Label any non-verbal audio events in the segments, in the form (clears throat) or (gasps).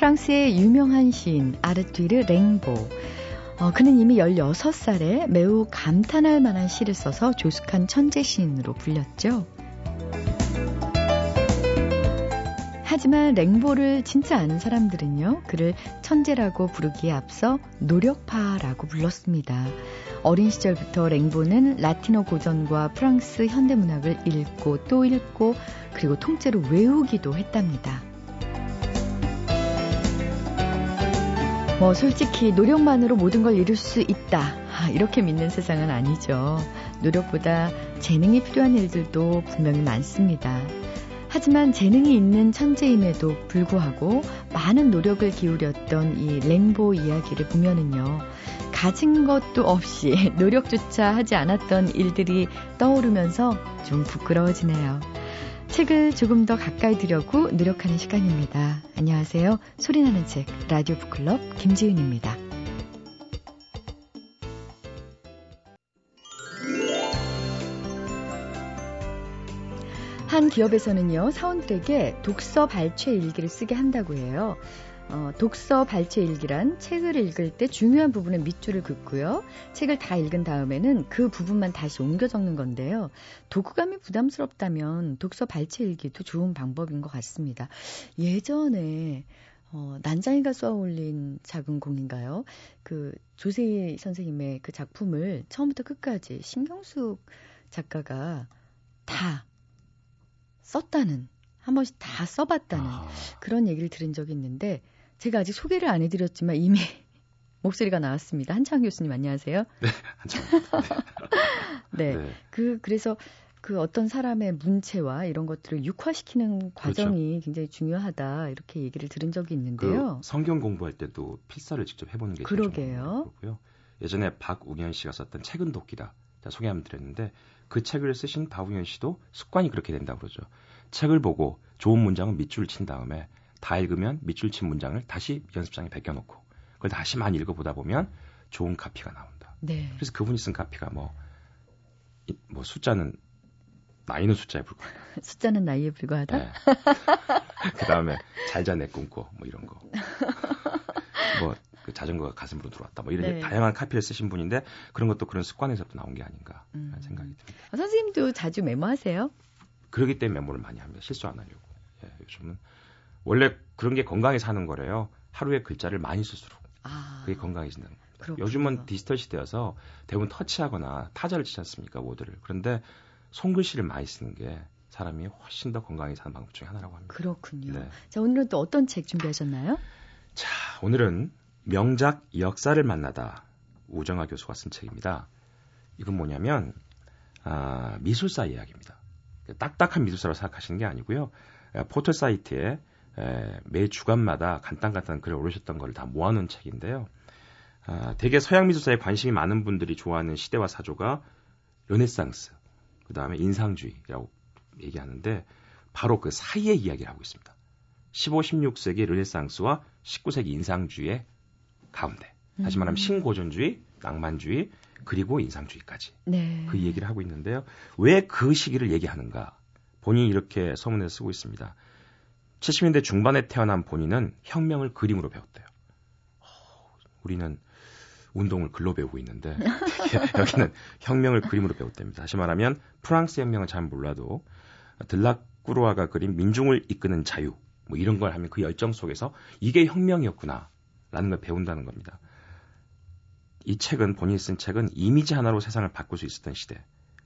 프랑스의 유명한 시인 아르투르 랭보. 어, 그는 이미 16살에 매우 감탄할 만한 시를 써서 조숙한 천재 시인으로 불렸죠. 하지만 랭보를 진짜 아는 사람들은요, 그를 천재라고 부르기에 앞서 노력파라고 불렀습니다. 어린 시절부터 랭보는 라틴어 고전과 프랑스 현대문학을 읽고 또 읽고 그리고 통째로 외우기도 했답니다. 뭐 솔직히 노력만으로 모든 걸 이룰 수 있다. 이렇게 믿는 세상은 아니죠. 노력보다 재능이 필요한 일들도 분명히 많습니다. 하지만 재능이 있는 천재임에도 불구하고 많은 노력을 기울였던 이 랭보 이야기를 보면은요. 가진 것도 없이 (laughs) 노력조차 하지 않았던 일들이 떠오르면서 좀 부끄러워지네요. 책을 조금 더 가까이 들려고 노력하는 시간입니다. 안녕하세요. 소리나는 책 라디오 북클럽 김지윤입니다. 한 기업에서는요, 사원들에게 독서 발췌 일기를 쓰게 한다고 해요. 어, 독서 발췌 일기란 책을 읽을 때 중요한 부분은 밑줄을 긋고요. 책을 다 읽은 다음에는 그 부분만 다시 옮겨 적는 건데요. 독후감이 부담스럽다면 독서 발췌 일기도 좋은 방법인 것 같습니다. 예전에 어, 난장이가 쏘아 올린 작은 공인가요? 그 조세희 선생님의 그 작품을 처음부터 끝까지 신경숙 작가가 다 썼다는 한 번씩 다 써봤다는 아. 그런 얘기를 들은 적이 있는데 제가 아직 소개를 안 해드렸지만 이미 (laughs) 목소리가 나왔습니다. 한창 교수님 안녕하세요. 네, 한창. (laughs) 네. 네. 그 그래서 그 어떤 사람의 문체와 이런 것들을 육화시키는 과정이 그렇죠. 굉장히 중요하다 이렇게 얘기를 들은 적이 있는데요. 그 성경 공부할 때도 필사를 직접 해보는 게 그러게요. 고요 예전에 박웅현 씨가 썼던 책은 돕기다. 소개 한번 드렸는데 그 책을 쓰신 박웅현 씨도 습관이 그렇게 된다 고 그러죠. 책을 보고 좋은 문장은 밑줄을 친 다음에 다 읽으면 밑줄 친 문장을 다시 연습장에 베껴놓고 그걸 다시 많이 읽어보다 보면 좋은 카피가 나온다. 네. 그래서 그분이 쓴 카피가 뭐, 뭐 숫자는 나이는 숫자에 불과하다. (laughs) 숫자는 나이에 불과하다? 네. (laughs) 그 다음에 잘 자 내 꿈꿔 뭐 이런 거. 뭐 그 자전거가 가슴으로 들어왔다. 뭐 이런 네. 다양한 카피를 쓰신 분인데 그런 것도 그런 습관에서부터 나온 게 아닌가 음. 생각이 듭니다. 아, 선생님도 자주 메모하세요? 그러기 때문에 메모를 많이 합니다. 실수 안 하려고. 예, 요즘은 원래 그런 게 건강에 사는 거래요. 하루에 글자를 많이 쓸수록 아, 그게 건강해진다는 겁니다. 그렇군요. 요즘은 디지털 시대여서 대부분 터치하거나 타자를 치지 않습니까 모드를. 그런데 손글씨를 많이 쓰는 게 사람이 훨씬 더 건강히 사는 방법 중에 하나라고 합니다. 그렇군요. 네. 자 오늘은 또 어떤 책 준비하셨나요? 자 오늘은 명작 역사를 만나다 우정아 교수가 쓴 책입니다. 이건 뭐냐면 아, 미술사 이야기입니다. 딱딱한 미술사로 생각하시는 게 아니고요. 포털 사이트에 매 주간마다 간단간단 글을 올리셨던 걸다 모아놓은 책인데요. 아, 대개 서양 미술사에 관심이 많은 분들이 좋아하는 시대와 사조가 르네상스, 그 다음에 인상주의라고 얘기하는데 바로 그 사이의 이야기를 하고 있습니다. 15, 16세기 르네상스와 19세기 인상주의의 가운데. 다시 말하면 음. 신고전주의, 낭만주의, 그리고 인상주의까지. 네. 그 얘기를 하고 있는데요. 왜 그 시기를 얘기하는가? 본인이 이렇게 서문에 쓰고 있습니다. 70년대 중반에 태어난 본인은 혁명을 그림으로 배웠대요. 우리는 운동을 글로 배우고 있는데 (laughs) 여기는 혁명을 그림으로 배웠답니다. 다시 말하면 프랑스 혁명은 잘 몰라도 들락구로아가 그린 민중을 이끄는 자유 뭐 이런 걸 하면 그 열정 속에서 이게 혁명이었구나라는 걸 배운다는 겁니다. 이 책은 본인이 쓴 책은 이미지 하나로 세상을 바꿀 수 있었던 시대,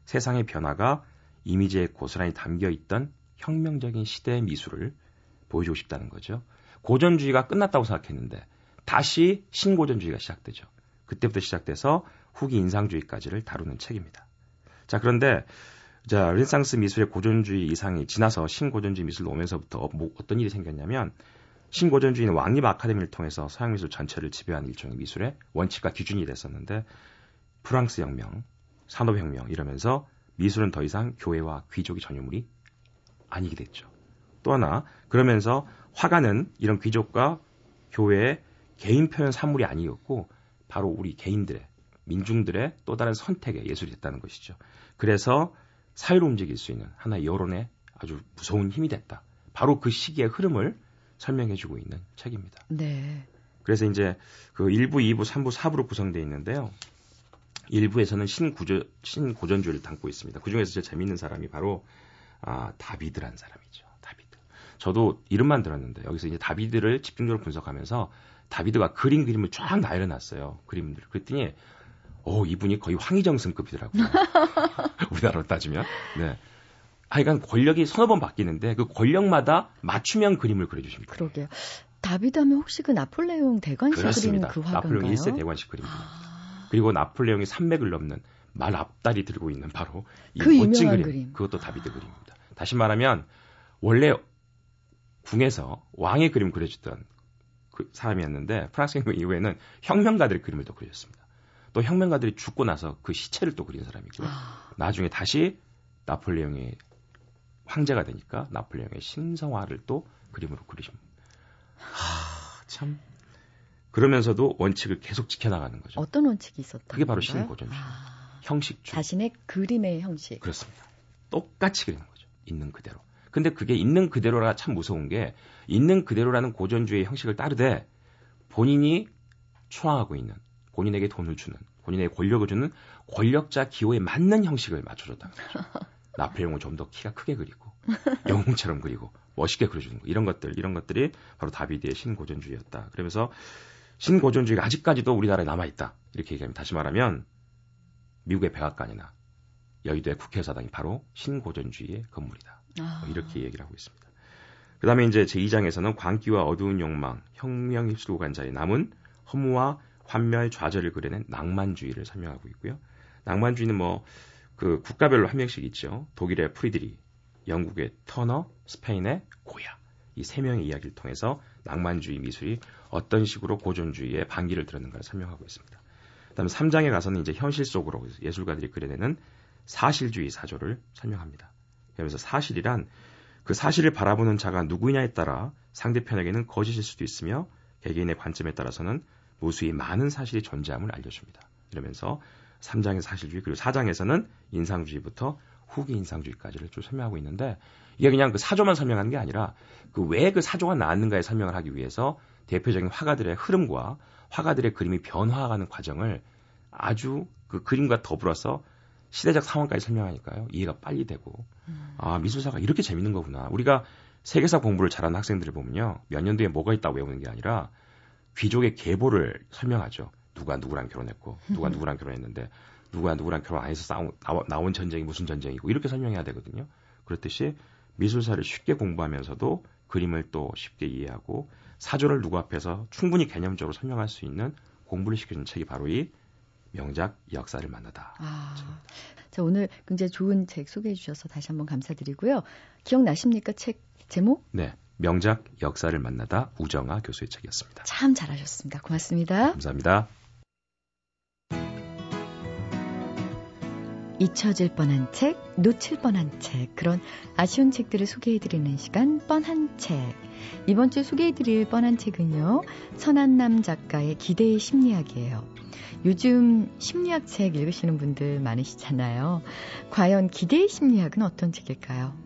세상의 변화가 이미지에 고스란히 담겨 있던 혁명적인 시대의 미술을 보여주고 싶다는 거죠. 고전주의가 끝났다고 생각했는데 다시 신고전주의가 시작되죠. 그때부터 시작돼서 후기 인상주의까지를 다루는 책입니다. 자, 그런데 자, 르네상스 미술의 고전주의 이상이 지나서 신고전주의 미술로 오면서부터 뭐 어떤 일이 생겼냐면 신고전주의는 왕립 아카데미를 통해서 서양 미술 전체를 지배하는 일종의 미술의 원칙과 기준이 됐었는데 프랑스 혁명, 산업혁명 이러면서 미술은 더 이상 교회와 귀족의 전유물이 아니게 됐죠. 또 하나 그러면서 화가는 이런 귀족과 교회의 개인 표현 산물이 아니었고 바로 우리 개인들의 민중들의 또 다른 선택의 예술이 됐다는 것이죠. 그래서 사회로 움직일 수 있는 하나의 여론의 아주 무서운 힘이 됐다. 바로 그 시기의 흐름을 설명해주고 있는 책입니다. 네. 그래서 이제 그 1부, 2부, 3부, 4부로 구성되어 있는데요. 1부에서는 신구조, 신고전주의를 담고 있습니다. 그 중에서 제일 재밌는 사람이 바로 아, 다비드란 사람이죠. 저도 이름만 들었는데 여기서 이제 다비드를 집중적으로 분석하면서 다비드가 그림 그림을 쫙 나열해놨어요. 그림들. 그랬더니 오 이분이 거의 황희정승급이더라고요. (laughs) 우리나라로 따지면. 네. 하여간 권력이 서너 번 바뀌는데 그 권력마다 맞춤형 그림을 그려주십니다. 그러게요. 다비드 하면 혹시 그 나폴레옹 대관식 그렇습니다. 그린 그 화가인가요? 나폴레옹 1세 대관식 그림입니다. 아... 그리고 나폴레옹이 300을 넘는 말 앞다리 들고 있는 바로 그 멋진 그림. 그림. 그것도 다비드 아... 그림입니다. 다시 말하면 원래 궁에서 왕의 그림 그려주던 그 사람이었는데 프랑스 혁명 이후에는 혁명가들의 그림을 또 그려줬습니다. 또 혁명가들이 죽고 나서 그 시체를 또 그린 사람이고요. 아... 나중에 다시 나폴레옹의 황제가 되니까 나폴레옹의 신성화를 또 그림으로 그리십니다. 하, 참. 그러면서도 원칙을 계속 지켜나가는 거죠. 어떤 원칙이 있었다? 그게 바로 신고전주의. 아... 형식주의. 자신의 그림의 형식. 그렇습니다. 똑같이 그리는 거죠. 있는 그대로. 근데 그게 있는 그대로라 참 무서운 게 있는 그대로라는 고전주의 형식을 따르되 본인이 추앙하고 있는 본인에게 돈을 주는 본인에게 권력을 주는 권력자 기호에 맞는 형식을 맞춰줬다는 거죠. (laughs) 나폴레옹을 좀 더 키가 크게 그리고 영웅처럼 그리고 멋있게 그려주는 거 이런 것들 이런 것들이 바로 다비드의 신고전주의였다. 그러면서 신고전주의가 아직까지도 우리나라에 남아 있다 이렇게 얘기하면 다시 말하면 미국의 백악관이나 여의도의 국회의사당이 바로 신고전주의의 건물이다. 아. 뭐 이렇게 얘기를 하고 있습니다. 그 다음에 이제 제2장에서는 광기와 어두운 욕망, 혁명 휩쓸고 간 자의 남은 허무와 환멸, 좌절을 그려낸 낭만주의를 설명하고 있고요. 낭만주의는 뭐, 그 국가별로 한 명씩 있죠. 독일의 프리드리히, 영국의 터너, 스페인의 고야. 이 세 명의 이야기를 통해서 낭만주의 미술이 어떤 식으로 고전주의의 반기를 들었는가를 설명하고 있습니다. 그다음에 3장에 가서는 이제 현실 속으로 예술가들이 그려내는 사실주의 사조를 설명합니다. 그러면서 사실이란 그 사실을 바라보는 자가 누구냐에 따라 상대편에게는 거짓일 수도 있으며 개개인의 관점에 따라서는 무수히 많은 사실이 존재함을 알려줍니다. 이러면서 3장의 사실주의 그리고 4장에서는 인상주의부터 후기 인상주의까지를 쭉 설명하고 있는데 이게 그냥 그 사조만 설명하는 게 아니라 그 왜 그 사조가 나왔는가에 설명을 하기 위해서 대표적인 화가들의 흐름과 화가들의 그림이 변화하는 과정을 아주 그 그림과 더불어서 시대적 상황까지 설명하니까요. 이해가 빨리 되고 음. 아 미술사가 이렇게 재밌는 거구나. 우리가 세계사 공부를 잘하는 학생들을 보면요. 몇 년도에 뭐가 있다고 외우는 게 아니라 귀족의 계보를 설명하죠. 누가 누구랑 결혼했고 누가 누구랑 결혼했는데 누가 누구랑 결혼 안 해서 싸운, 나온 전쟁이 무슨 전쟁이고 이렇게 설명해야 되거든요. 그렇듯이 미술사를 쉽게 공부하면서도 그림을 또 쉽게 이해하고 사조를 누구 앞에서 충분히 개념적으로 설명할 수 있는 공부를 시켜주는 책이 바로 이 명작 역사를 만나다. 아, 자 오늘 굉장히 좋은 책 소개해 주셔서 다시 한번 감사드리고요. 기억나십니까 책 제목? 네, 명작 역사를 만나다 우정아 교수의 책이었습니다. 참 잘하셨습니다. 고맙습니다. 감사합니다. 잊혀질 뻔한 책, 놓칠 뻔한 책, 그런 아쉬운 책들을 소개해드리는 시간, 뻔한 책. 이번 주 소개해드릴 뻔한 책은요, 선안남 작가의 기대의 심리학이에요. 요즘 심리학 책 읽으시는 분들 많으시잖아요. 과연 기대의 심리학은 어떤 책일까요?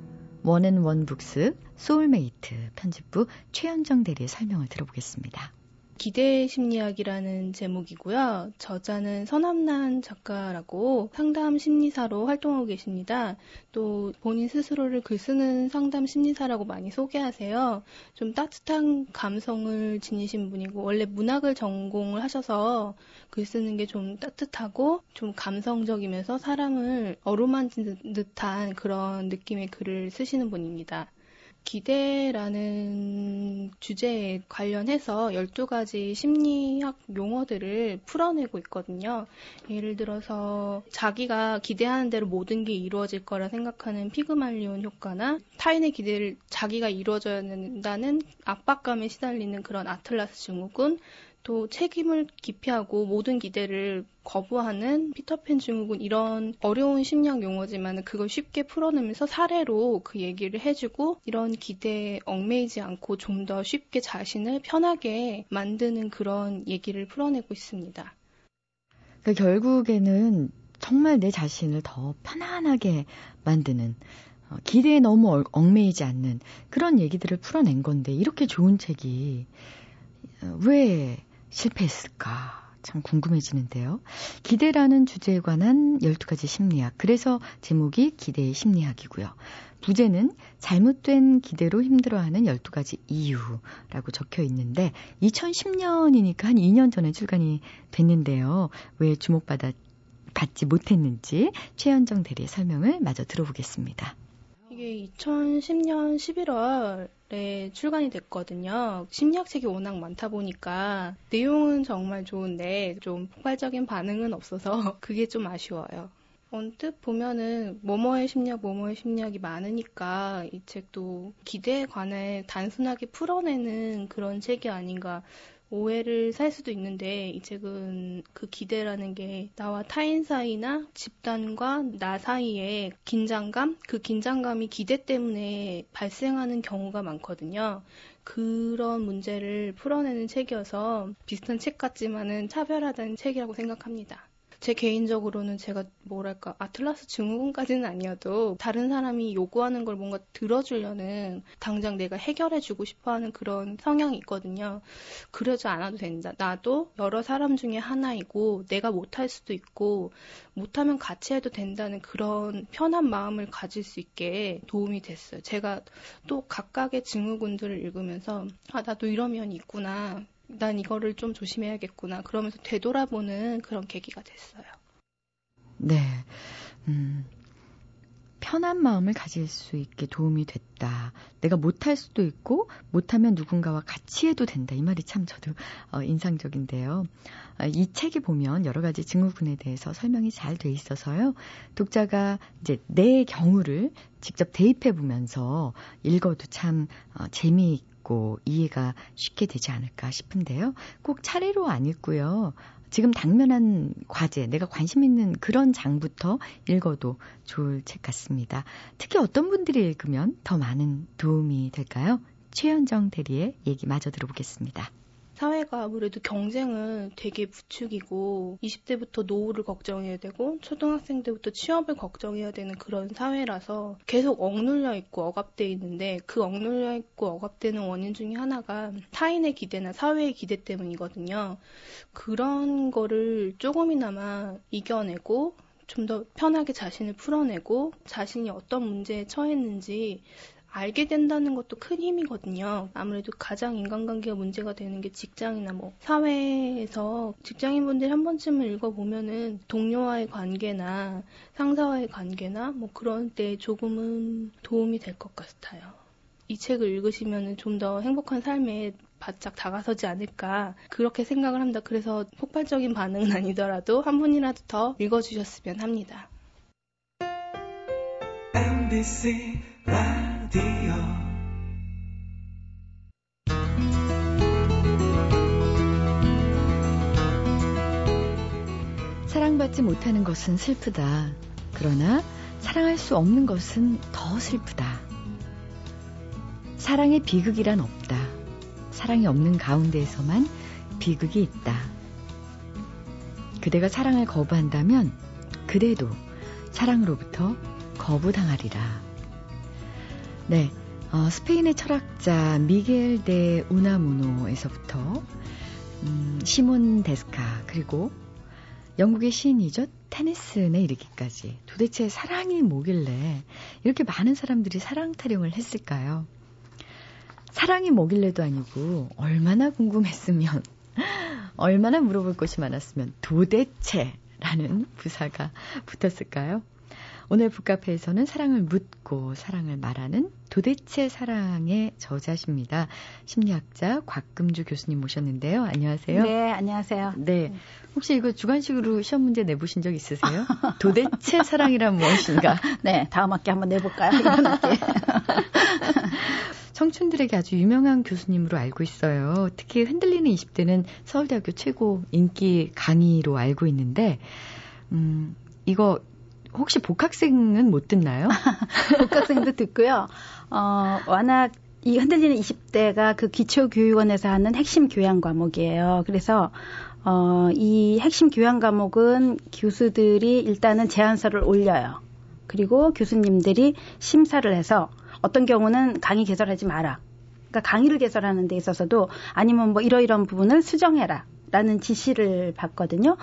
원앤원 북스, 소울메이트, 편집부 최현정 대리의 설명을 들어보겠습니다. 기대 심리학이라는 제목이고요. 저자는 선안남 작가라고 상담 심리사로 활동하고 계십니다. 또 본인 스스로를 글 쓰는 상담 심리사라고 많이 소개하세요. 좀 따뜻한 감성을 지니신 분이고 원래 문학을 전공을 하셔서 글 쓰는 게 좀 따뜻하고 좀 감성적이면서 사람을 어루만진 듯한 그런 느낌의 글을 쓰시는 분입니다. 기대라는 주제에 관련해서 12가지 심리학 용어들을 풀어내고 있거든요. 예를 들어서 자기가 기대하는 대로 모든 게 이루어질 거라 생각하는 피그말리온 효과나 타인의 기대를 자기가 이루어져야 된다는 압박감에 시달리는 그런 아틀라스 증후군, 또 책임을 기피하고 모든 기대를 거부하는 피터팬 증후군 이런 어려운 심리학 용어지만 그걸 쉽게 풀어내면서 사례로 그 얘기를 해주고 이런 기대에 얽매이지 않고 좀 더 쉽게 자신을 편하게 만드는 그런 얘기를 풀어내고 있습니다. 그 결국에는 정말 내 자신을 더 편안하게 만드는 어, 기대에 너무 얽매이지 않는 그런 얘기들을 풀어낸 건데 이렇게 좋은 책이 어, 왜 실패했을까? 참 궁금해지는데요. 기대라는 주제에 관한 12가지 심리학. 그래서 제목이 기대의 심리학이고요. 부제는 잘못된 기대로 힘들어하는 12가지 이유라고 적혀 있는데 2010년이니까 한 2년 전에 출간이 됐는데요. 왜 주목받아 받지 못했는지 최현정 대리의 설명을 마저 들어보겠습니다. 이게 2010년 11월에 출간이 됐거든요. 심리학책이 워낙 많다 보니까 내용은 정말 좋은데 좀 폭발적인 반응은 없어서 (laughs) 그게 좀 아쉬워요. 언뜻 보면은 뭐뭐의 심리학, 뭐뭐의 심리학이 많으니까 이 책도 기대에 관해 단순하게 풀어내는 그런 책이 아닌가 오해를 살 수도 있는데 이 책은 그 기대라는 게 나와 타인 사이나 집단과 나 사이의 긴장감, 그 긴장감이 기대 때문에 발생하는 경우가 많거든요. 그런 문제를 풀어내는 책이어서 비슷한 책 같지만은 차별화된 책이라고 생각합니다. 제 개인적으로는 제가 뭐랄까 아틀라스 증후군까지는 아니어도 다른 사람이 요구하는 걸 뭔가 들어주려는 당장 내가 해결해주고 싶어하는 그런 성향이 있거든요. 그러지 않아도 된다. 나도 여러 사람 중에 하나이고 내가 못할 수도 있고 못하면 같이 해도 된다는 그런 편한 마음을 가질 수 있게 도움이 됐어요. 제가 또 각각의 증후군들을 읽으면서 아 나도 이런 면이 있구나. 난 이거를 좀 조심해야겠구나. 그러면서 되돌아보는 그런 계기가 됐어요. 네. 음, 편한 마음을 가질 수 있게 도움이 됐다. 내가 못할 수도 있고, 못하면 누군가와 같이 해도 된다. 이 말이 참 저도 어, 인상적인데요. 어, 이 책에 보면 여러 가지 증후군에 대해서 설명이 잘 돼 있어서요. 독자가 이제 내 경우를 직접 대입해 보면서 읽어도 참 어, 재미있고, 쉽고 이해가 쉽게 되지 않을까 싶은데요. 꼭 차례로 안 읽고요. 지금 당면한 과제, 내가 관심 있는 그런 장부터 읽어도 좋을 책 같습니다. 특히 어떤 분들이 읽으면 더 많은 도움이 될까요? 최현정 대리의 얘기 마저 들어보겠습니다. 사회가 아무래도 경쟁을 되게 부추기고 20대부터 노후를 걱정해야 되고 초등학생 때부터 취업을 걱정해야 되는 그런 사회라서 계속 억눌려 있고 억압돼 있는데 그 억눌려 있고 억압되는 원인 중에 하나가 타인의 기대나 사회의 기대 때문이거든요. 그런 거를 조금이나마 이겨내고 좀 더 편하게 자신을 풀어내고 자신이 어떤 문제에 처했는지 알게 된다는 것도 큰 힘이거든요. 아무래도 가장 인간관계가 문제가 되는 게 직장이나 뭐 사회에서 직장인분들이 한 번쯤은 읽어보면은 동료와의 관계나 상사와의 관계나 뭐 그런 때 조금은 도움이 될 것 같아요. 이 책을 읽으시면은 좀 더 행복한 삶에 바짝 다가서지 않을까 그렇게 생각을 합니다. 그래서 폭발적인 반응은 아니더라도 한 분이라도 더 읽어주셨으면 합니다. MBC 사랑받지 못하는 것은 슬프다. 그러나 사랑할 수 없는 것은 더 슬프다. 사랑의 비극이란 없다. 사랑이 없는 가운데에서만 비극이 있다. 그대가 사랑을 거부한다면 그대도 사랑으로부터 거부당하리라. 네. 어, 스페인의 철학자 미겔 데 우나무노에서부터 음, 시몬 데스카 그리고 영국의 시인이죠 테니슨에 이르기까지 도대체 사랑이 뭐길래 이렇게 많은 사람들이 사랑 타령을 했을까요? 사랑이 뭐길래도 아니고 얼마나 궁금했으면 (laughs) 얼마나 물어볼 것이 많았으면 도대체라는 부사가 붙었을까요? 오늘 북카페에서는 사랑을 묻고 사랑을 말하는 도대체 사랑의 저자십니다. 심리학자 곽금주 교수님 모셨는데요. 안녕하세요. 네, 안녕하세요. 네. 혹시 이거 주관식으로 시험 문제 내보신 적 있으세요? (laughs) 도대체 사랑이란 무엇인가? (laughs) 네, 다음 학기 한번 내볼까요? (laughs) 청춘들에게 아주 유명한 교수님으로 알고 있어요. 특히 흔들리는 20대는 서울대학교 최고 인기 강의로 알고 있는데, 음, 이거 혹시 복학생은 못 듣나요? (laughs) 복학생도 듣고요. 어, 워낙 이 흔들리는 20대가 그 기초교육원에서 하는 핵심 교양 과목이에요. 그래서 어, 이 핵심 교양 과목은 교수들이 일단은 제안서를 올려요. 그리고 교수님들이 심사를 해서 어떤 경우는 강의 개설하지 마라. 그러니까 강의를 개설하는 데 있어서도 아니면 뭐 이러이러한 부분을 수정해라. 라는 지시를 받거든요.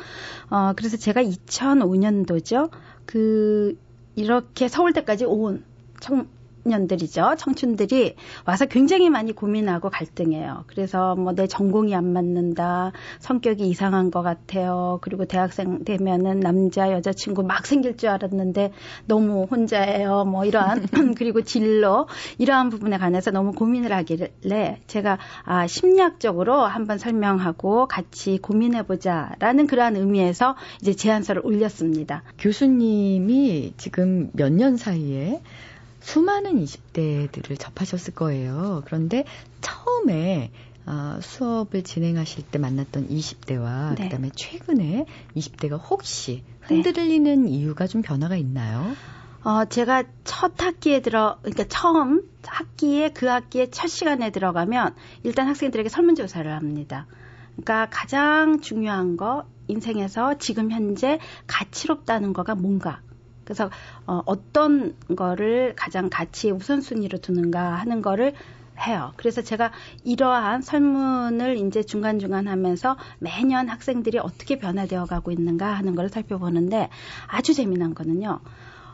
어, 그래서 제가 2005년도죠. 그, 이렇게 서울대까지 온 청, 년들이죠. 청춘들이 와서 굉장히 많이 고민하고 갈등해요. 그래서 뭐 내 전공이 안 맞는다. 성격이 이상한 것 같아요. 그리고 대학생 되면은 남자, 여자친구 막 생길 줄 알았는데 너무 혼자예요. 뭐 이러한, (laughs) (clears throat) 그리고 진로, 이러한 부분에 관해서 너무 고민을 하길래 제가 아, 심리학적으로 한번 설명하고 같이 고민해 보자. 라는 그러한 의미에서 이제 제안서를 올렸습니다. 교수님이 지금 몇 년 사이에 수많은 20대들을 접하셨을 거예요. 그런데 처음에 어, 수업을 진행하실 때 만났던 20대와 네. 그다음에 최근에 20대가 혹시 네. 흔들리는 네. 이유가 좀 변화가 있나요? 어, 제가 첫 학기에 들어, 그러니까 처음 학기에 그 학기에 첫 시간에 들어가면 일단 학생들에게 설문조사를 합니다. 그러니까 가장 중요한 거 인생에서 지금 현재 가치롭다는 거가 뭔가 그래서 어, 어떤 거를 가장 가치 우선순위로 두는가 하는 거를 해요. 그래서 제가 이러한 설문을 이제 중간중간 하면서 매년 학생들이 어떻게 변화되어 가고 있는가 하는 걸 살펴보는데 아주 재미난 거는요.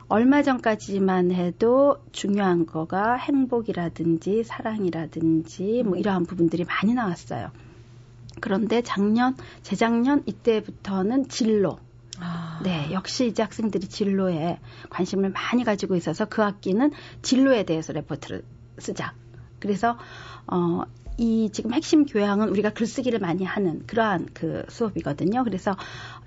얼마 전까지만 해도 중요한 거가 행복이라든지 사랑이라든지 뭐 이러한 부분들이 많이 나왔어요. 그런데 작년, 재작년 이때부터는 진로, 아. 네, 역시 이제 학생들이 진로에 관심을 많이 가지고 있어서 그 학기는 진로에 대해서 레포트를 쓰자. 그래서 어, 이 지금 핵심 교양은 우리가 글쓰기를 많이 하는 그러한 그 수업이거든요. 그래서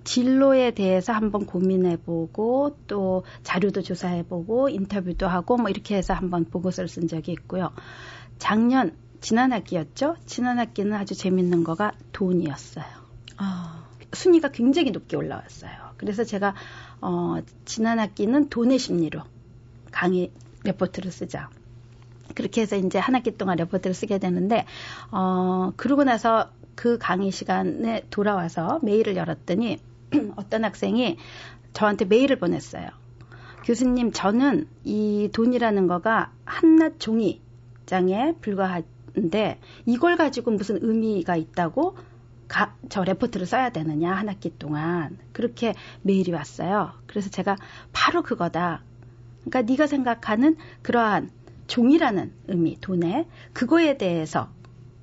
진로에 대해서 한번 고민해보고 또 자료도 조사해보고 인터뷰도 하고 뭐 이렇게 해서 한번 보고서를 쓴 적이 있고요. 작년 지난 학기였죠. 지난 학기는 아주 재밌는 거가 돈이었어요. 아. 순위가 굉장히 높게 올라왔어요. 그래서 제가 어, 지난 학기는 돈의 심리로 강의 레포트를 쓰자. 그렇게 해서 이제 한 학기 동안 레포트를 쓰게 되는데 어 그러고 나서 그 강의 시간에 돌아와서 메일을 열었더니 (clears throat) 어떤 학생이 저한테 메일을 보냈어요. 교수님, 저는 이 돈이라는 거가 한낱 종이장에 불과한데 이걸 가지고 무슨 의미가 있다고 가, 저 레포트를 써야 되느냐 한 학기 동안 그렇게 메일이 왔어요. 그래서 제가 바로 그거다. 그러니까 네가 생각하는 그러한 종이라는 의미 돈에 그거에 대해서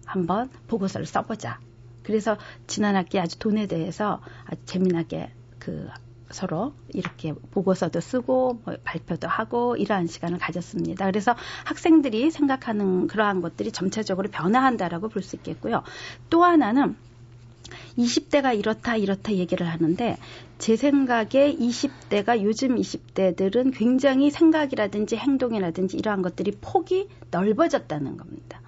한번 보고서를 써보자. 그래서 지난 학기 아주 돈에 대해서 아주 재미나게 그 서로 이렇게 보고서도 쓰고 뭐 발표도 하고 이러한 시간을 가졌습니다. 그래서 학생들이 생각하는 그러한 것들이 점차적으로 변화한다라고 볼 수 있겠고요. 또 하나는 20대가 이렇다 이렇다 얘기를 하는데 제 생각에 20대가 요즘 20대들은 굉장히 생각이라든지 행동이라든지 이러한 것들이 폭이 넓어졌다는 겁니다.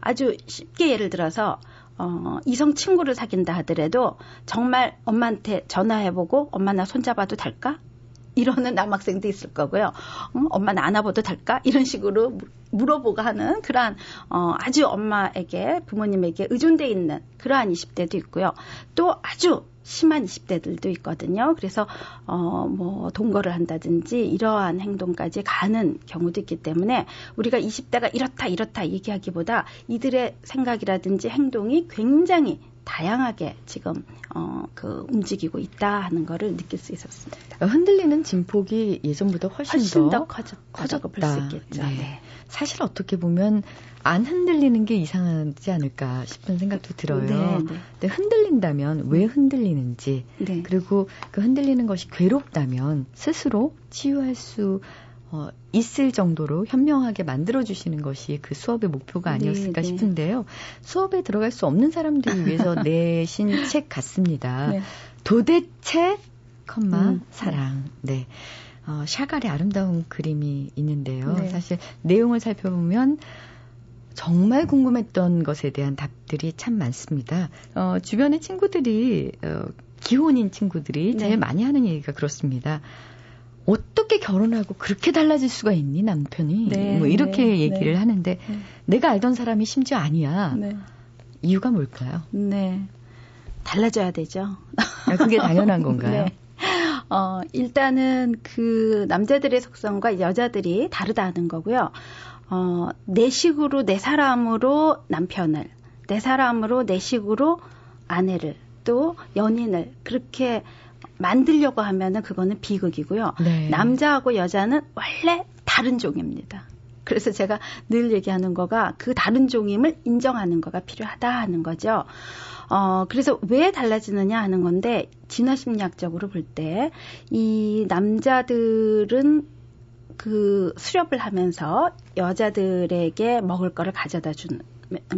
아주 쉽게 예를 들어서 어, 이성 친구를 사귄다 하더라도 정말 엄마한테 전화해보고 엄마 나 손잡아도 될까? 이러는 남학생도 있을 거고요. 어, 엄마 나 안아봐도 될까? 이런 식으로 물어보고 하는 그러한 어, 아주 엄마에게 부모님에게 의존돼 있는 그러한 20대도 있고요. 또 아주 심한 20대들도 있거든요. 그래서 어, 뭐 동거를 한다든지 이러한 행동까지 가는 경우도 있기 때문에 우리가 20대가 이렇다 이렇다 얘기하기보다 이들의 생각이라든지 행동이 굉장히 다양하게 지금 어, 그 움직이고 있다 하는 거를 느낄 수 있었습니다. 흔들리는 진폭이 예전보다 훨씬, 훨씬 더, 더 커졌다고 볼수 있겠죠. 네. 네. 사실 어떻게 보면 안 흔들리는 게 이상하지 않을까 싶은 생각도 들어요. 네, 네. 근데 흔들린다면 왜 흔들리는지 네. 그리고 그 흔들리는 것이 괴롭다면 스스로 치유할 수 어, 있을 정도로 현명하게 만들어주시는 것이 그 수업의 목표가 아니었을까 네, 네. 싶은데요. 수업에 들어갈 수 없는 사람들을 (laughs) 위해서 내신 책 같습니다. 네. 도대체, 컴마, 음. 사랑. 네. 어, 샤갈의 아름다운 그림이 있는데요. 네. 사실 내용을 살펴보면 정말 궁금했던 것에 대한 답들이 참 많습니다. 어, 주변의 친구들이, 어, 기혼인 친구들이 제일 네. 많이 하는 얘기가 그렇습니다. 어떻게 결혼하고 그렇게 달라질 수가 있니 남편이 네, 뭐 이렇게 네, 얘기를 네. 하는데 네. 내가 알던 사람이 심지어 아니야 네. 이유가 뭘까요? 네 달라져야 되죠. 아, 그게 당연한 건가요? (laughs) 네. 어, 일단은 그 남자들의 속성과 여자들이 다르다는 거고요. 어, 내 식으로 내 사람으로 남편을, 내 사람으로 내 식으로 아내를, 또 연인을 그렇게 만들려고 하면은 그거는 비극이고요. 네. 남자하고 여자는 원래 다른 종입니다. 그래서 제가 늘 얘기하는 거가 그 다른 종임을 인정하는 거가 필요하다 하는 거죠. 어, 그래서 왜 달라지느냐 하는 건데, 진화심리학적으로 볼 때, 이 남자들은 그 수렵을 하면서 여자들에게 먹을 거를 가져다 주는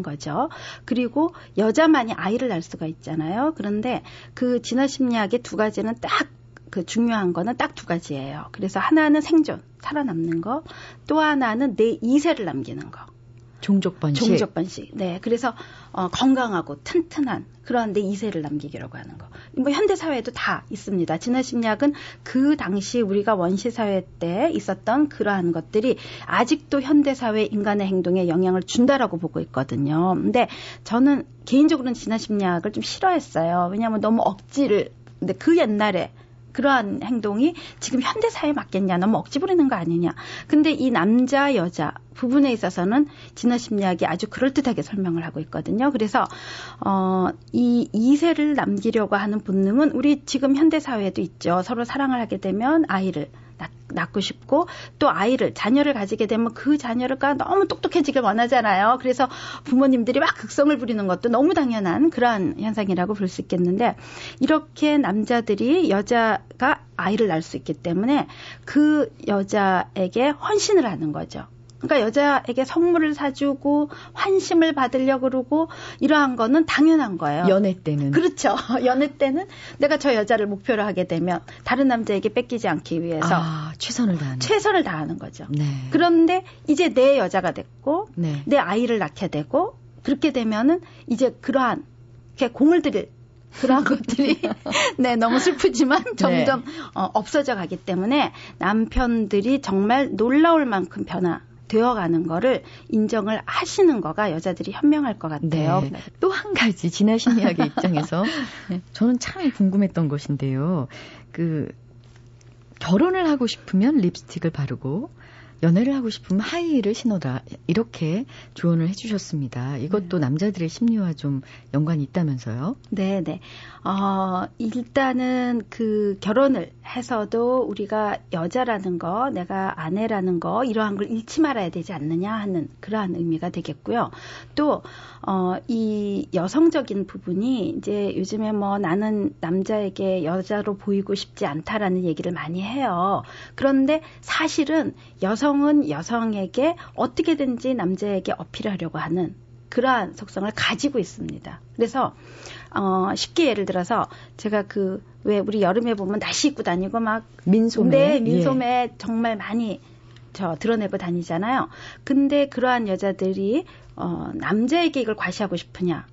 거죠. 그리고 여자만이 아이를 낳을 수가 있잖아요. 그런데 그 진화 심리학의 두 가지는 딱 그 중요한 거는 딱 두 가지예요. 그래서 하나는 생존, 살아남는 거, 또 하나는 내 이세를 남기는 거. 종족 번식. 종족 번식. 네. 그래서 어, 건강하고 튼튼한 그런데 이세를 남기기라고 하는 거. 뭐 현대 사회에도 다 있습니다. 진화 심리학은 그 당시 우리가 원시 사회 때 있었던 그러한 것들이 아직도 현대 사회 인간의 행동에 영향을 준다라고 보고 있거든요. 근데 저는 개인적으로는 진화 심리학을 좀 싫어했어요. 왜냐하면 너무 억지를 근데 그 옛날에 그러한 행동이 지금 현대 사회에 맞겠냐, 너무 억지 부리는 거 아니냐. 근데 이 남자, 여자 부분에 있어서는 진화 심리학이 아주 그럴듯하게 설명을 하고 있거든요. 그래서 어, 이 이세를 남기려고 하는 본능은 우리 지금 현대 사회에도 있죠. 서로 사랑을 하게 되면 아이를 낳고 싶고 또 아이를 자녀를 가지게 되면 그 자녀가 너무 똑똑해지길 원하잖아요. 그래서 부모님들이 막 극성을 부리는 것도 너무 당연한 그러한 현상이라고 볼 수 있겠는데 이렇게 남자들이 여자가 아이를 낳을 수 있기 때문에 그 여자에게 헌신을 하는 거죠. 그러니까 여자에게 선물을 사주고 환심을 받으려 그러고 이러한 거는 당연한 거예요. 연애 때는 그렇죠. (laughs) 연애 때는 내가 저 여자를 목표로 하게 되면 다른 남자에게 뺏기지 않기 위해서 아, 최선을 다하는 최선을 다하는 거죠. 네. 그런데 이제 내 여자가 됐고 네. 내 아이를 낳게 되고 그렇게 되면은 이제 그러한 이렇게 공을 들일 그런 (laughs) 것들이 (laughs) 네 너무 슬프지만 네. 점점 네. 어, 없어져 가기 때문에 남편들이 정말 놀라울 만큼 변화 되어가는 거를 인정을 하시는 거가 여자들이 현명할 것 같아요. 네. 또한 가지 진화 심리학의 입장에서 (laughs) 저는 참 궁금했던 것인데요. 그 결혼을 하고 싶으면 립스틱을 바르고 연애를 하고 싶으면 하이힐을 신어라 이렇게 조언을 해주셨습니다. 이것도 네. 남자들의 심리와 좀 연관이 있다면서요? 네, 네. 어, 일단은 그 결혼을 해서도 우리가 여자라는 거, 내가 아내라는 거 이러한 걸 잃지 말아야 되지 않느냐 하는 그러한 의미가 되겠고요. 또 어, 이 여성적인 부분이 이제 요즘에 뭐 나는 남자에게 여자로 보이고 싶지 않다라는 얘기를 많이 해요. 그런데 사실은 여성은 여성에게 어떻게든지 남자에게 어필하려고 하는 그러한 속성을 가지고 있습니다. 그래서 어 쉽게 예를 들어서 제가 그 왜 우리 여름에 보면 나시 입고 다니고 막 민소매 네, 민소매 예. 정말 많이 저 드러내고 다니잖아요. 근데 그러한 여자들이 어 남자에게 이걸 과시하고 싶으냐?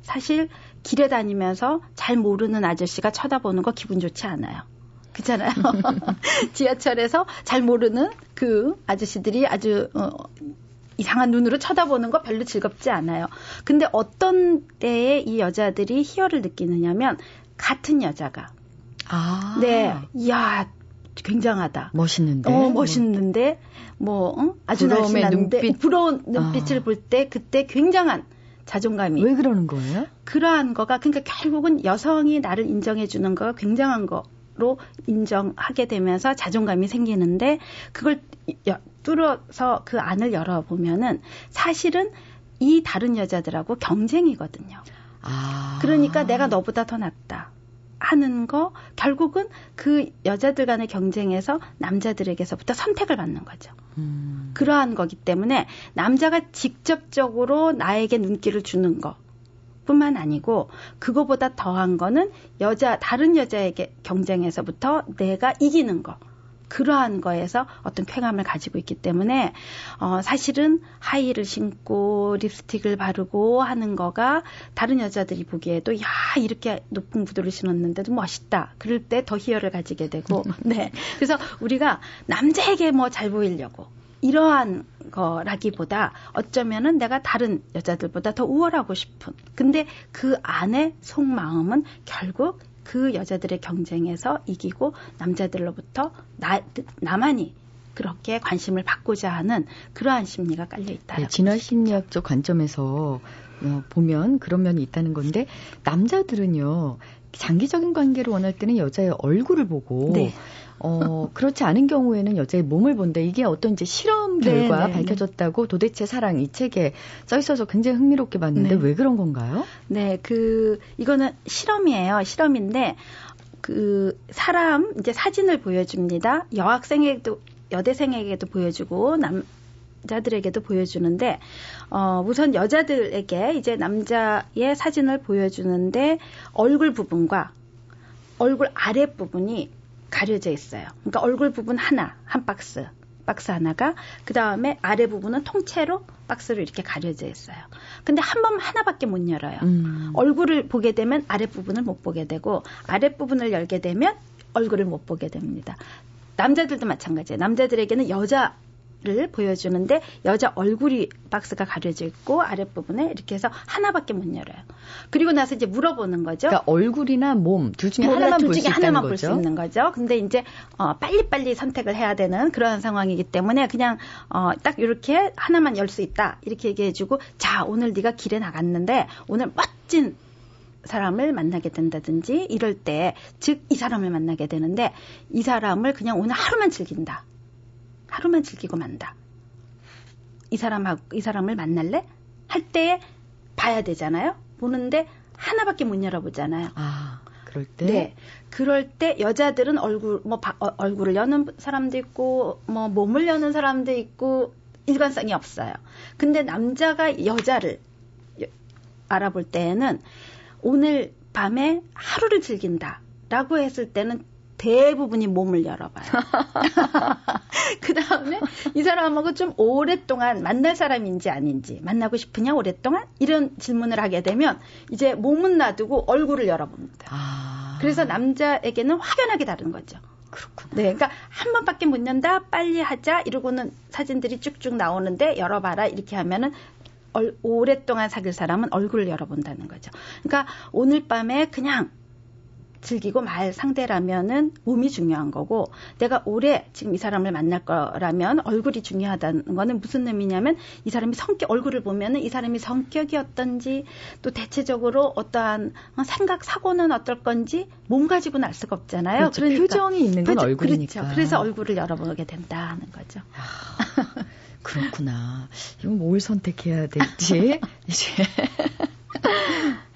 사실 길에 다니면서 잘 모르는 아저씨가 쳐다보는 거 기분 좋지 않아요. 그렇잖아요. (laughs) (laughs) 지하철에서 잘 모르는 그 아저씨들이 아주 어, 이상한 눈으로 쳐다보는 거 별로 즐겁지 않아요. 근데 어떤 때에 이 여자들이 희열을 느끼느냐면 같은 여자가 아. 네. 이야, 굉장하다. 멋있는데. 어, 멋있는데 뭐 어? 아주 날씬한데 눈빛. 부러운 눈빛을 아. 볼때 그때 굉장한 자존감이 왜 그러는 거예요? 그러한 거가 그러니까 결국은 여성이 나를 인정해 주는 거가 굉장한 거 로 인정하게 되면서 자존감이 생기는데 그걸 뚫어서 그 안을 열어보면은 사실은 이 다른 여자들하고 경쟁이거든요. 아. 그러니까 내가 너보다 더 낫다. 하는 거 결국은 그 여자들 간의 경쟁에서 남자들에게서부터 선택을 받는 거죠. 음. 그러한 거기 때문에 남자가 직접적으로 나에게 눈길을 주는 거 뿐만 아니고 그거보다 더한 거는 여자 다른 여자에게 경쟁에서부터 내가 이기는 거. 그러한 거에서 어떤 쾌감을 가지고 있기 때문에 어 사실은 하이힐을 신고 립스틱을 바르고 하는 거가 다른 여자들이 보기에도 야 이렇게 높은 구두를 신었는데도 멋있다. 그럴 때 더 희열을 가지게 되고 (laughs) 네. 그래서 우리가 남자에게 뭐 잘 보이려고 이러한 거라기보다 어쩌면은 내가 다른 여자들보다 더 우월하고 싶은. 근데 그 안에 속마음은 결국 그 여자들의 경쟁에서 이기고 남자들로부터 나, 나만이 그렇게 관심을 받고자 하는 그러한 심리가 깔려 있다. 네, 진화 심리학적 관점에서 어, 보면 그런 면이 있다는 건데 남자들은요 장기적인 관계를 원할 때는 여자의 얼굴을 보고 네. 어, 그렇지 않은 경우에는 여자의 몸을 본다. 이게 어떤 이제 실험 네, 결과 네, 네, 밝혀졌다고 도대체 사랑 이 책에 써 있어서 굉장히 흥미롭게 봤는데 네. 왜 그런 건가요? 네, 그 이거는 실험이에요. 실험인데 그 사람 이제 사진을 보여줍니다. 여학생에게도 여대생에게도 보여주고 남 자들에게도 보여주는데 어 우선 여자들에게 이제 남자의 사진을 보여주는데 얼굴 부분과 얼굴 아랫 부분이 가려져 있어요. 그러니까 얼굴 부분 하나, 한 박스, 박스 하나가 그 다음에 아래 부분은 통째로 박스로 이렇게 가려져 있어요. 근데 한 번 하나밖에 못 열어요. 음. 얼굴을 보게 되면 아랫 부분을 못 보게 되고 아랫 부분을 열게 되면 얼굴을 못 보게 됩니다. 남자들도 마찬가지예요. 남자들에게는 여자 를 보여주는데 여자 얼굴이 박스가 가려져 있고 아랫부분에 이렇게 해서 하나밖에 못 열어요. 그리고 나서 이제 물어보는 거죠. 그러니까 얼굴이나 몸 둘 중에 하나만 둘 중에 하나만 볼 수 있는 거죠. 근데 이제 어 빨리빨리 선택을 해야 되는 그런 상황이기 때문에 그냥 어 딱 이렇게 하나만 열 수 있다. 이렇게 얘기해 주고 자, 오늘 네가 길에 나갔는데 오늘 멋진 사람을 만나게 된다든지 이럴 때 즉 이 사람을 만나게 되는데 이 사람을 그냥 오늘 하루만 즐긴다. 하루만 즐기고 만다. 이 사람하고 이 사람을 만날래? 할때 봐야 되잖아요. 보는데 하나밖에 못 열어보잖아요. 아, 그럴 때. 네, 그럴 때 여자들은 얼굴 뭐 바, 어, 얼굴을 여는 사람도 있고 뭐 몸을 여는 사람도 있고 일관성이 없어요. 근데 남자가 여자를 알아볼 때에는 오늘 밤에 하루를 즐긴다라고 했을 때는 대부분이 몸을 열어봐요. (laughs) 그 다음에 이 사람하고 좀 오랫동안 만날 사람인지 아닌지, 만나고 싶으냐, 오랫동안? 이런 질문을 하게 되면 이제 몸은 놔두고 얼굴을 열어봅니다. 아... 그래서 남자에게는 확연하게 다른 거죠. 그렇구나. 네, 그러니까 한 번밖에 못 연다, 빨리 하자, 이러고는 사진들이 쭉쭉 나오는데 열어봐라, 이렇게 하면은 오랫동안 사귈 사람은 얼굴을 열어본다는 거죠. 그러니까 오늘 밤에 그냥 즐기고 말 상대라면은 몸이 중요한 거고 내가 오래 지금 이 사람을 만날 거라면 얼굴이 중요하다는 거는 무슨 의미냐면 이 사람이 성격 얼굴을 보면은 이 사람이 성격이 어떤지 또 대체적으로 어떠한 생각 사고는 어떨 건지 몸 가지고는 알 수가 없잖아요. 그렇죠. 그러니까 표정이 있는 건 표정, 얼굴이니까. 그렇죠. 그래서 얼굴을 열어보게 된다는 거죠. 아, 그렇구나. 이건 뭘 선택해야 될지 (laughs) 이제